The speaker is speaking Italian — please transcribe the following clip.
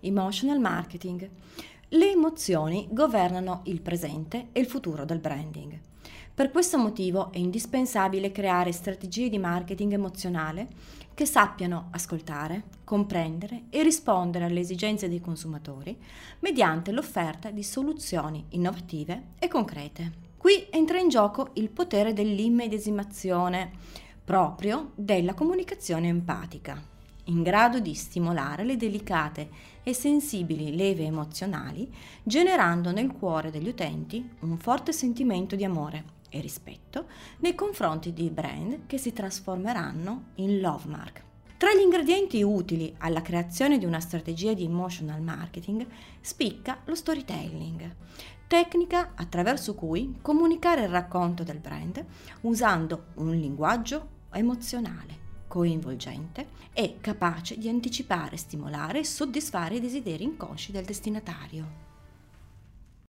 Emotional marketing. Le emozioni governano il presente e il futuro del branding. Per questo motivo è indispensabile creare strategie di marketing emozionale che sappiano ascoltare, comprendere e rispondere alle esigenze dei consumatori mediante l'offerta di soluzioni innovative e concrete. Qui entra in gioco il potere dell'immedesimazione proprio della comunicazione empatica, in grado di stimolare le delicate e sensibili leve emozionali, generando nel cuore degli utenti un forte sentimento di amore e rispetto nei confronti di brand che si trasformeranno in love mark. Tra gli ingredienti utili alla creazione di una strategia di emotional marketing spicca lo storytelling, tecnica attraverso cui comunicare il racconto del brand usando un linguaggio emozionale, coinvolgente e capace di anticipare, stimolare e soddisfare i desideri inconsci del destinatario.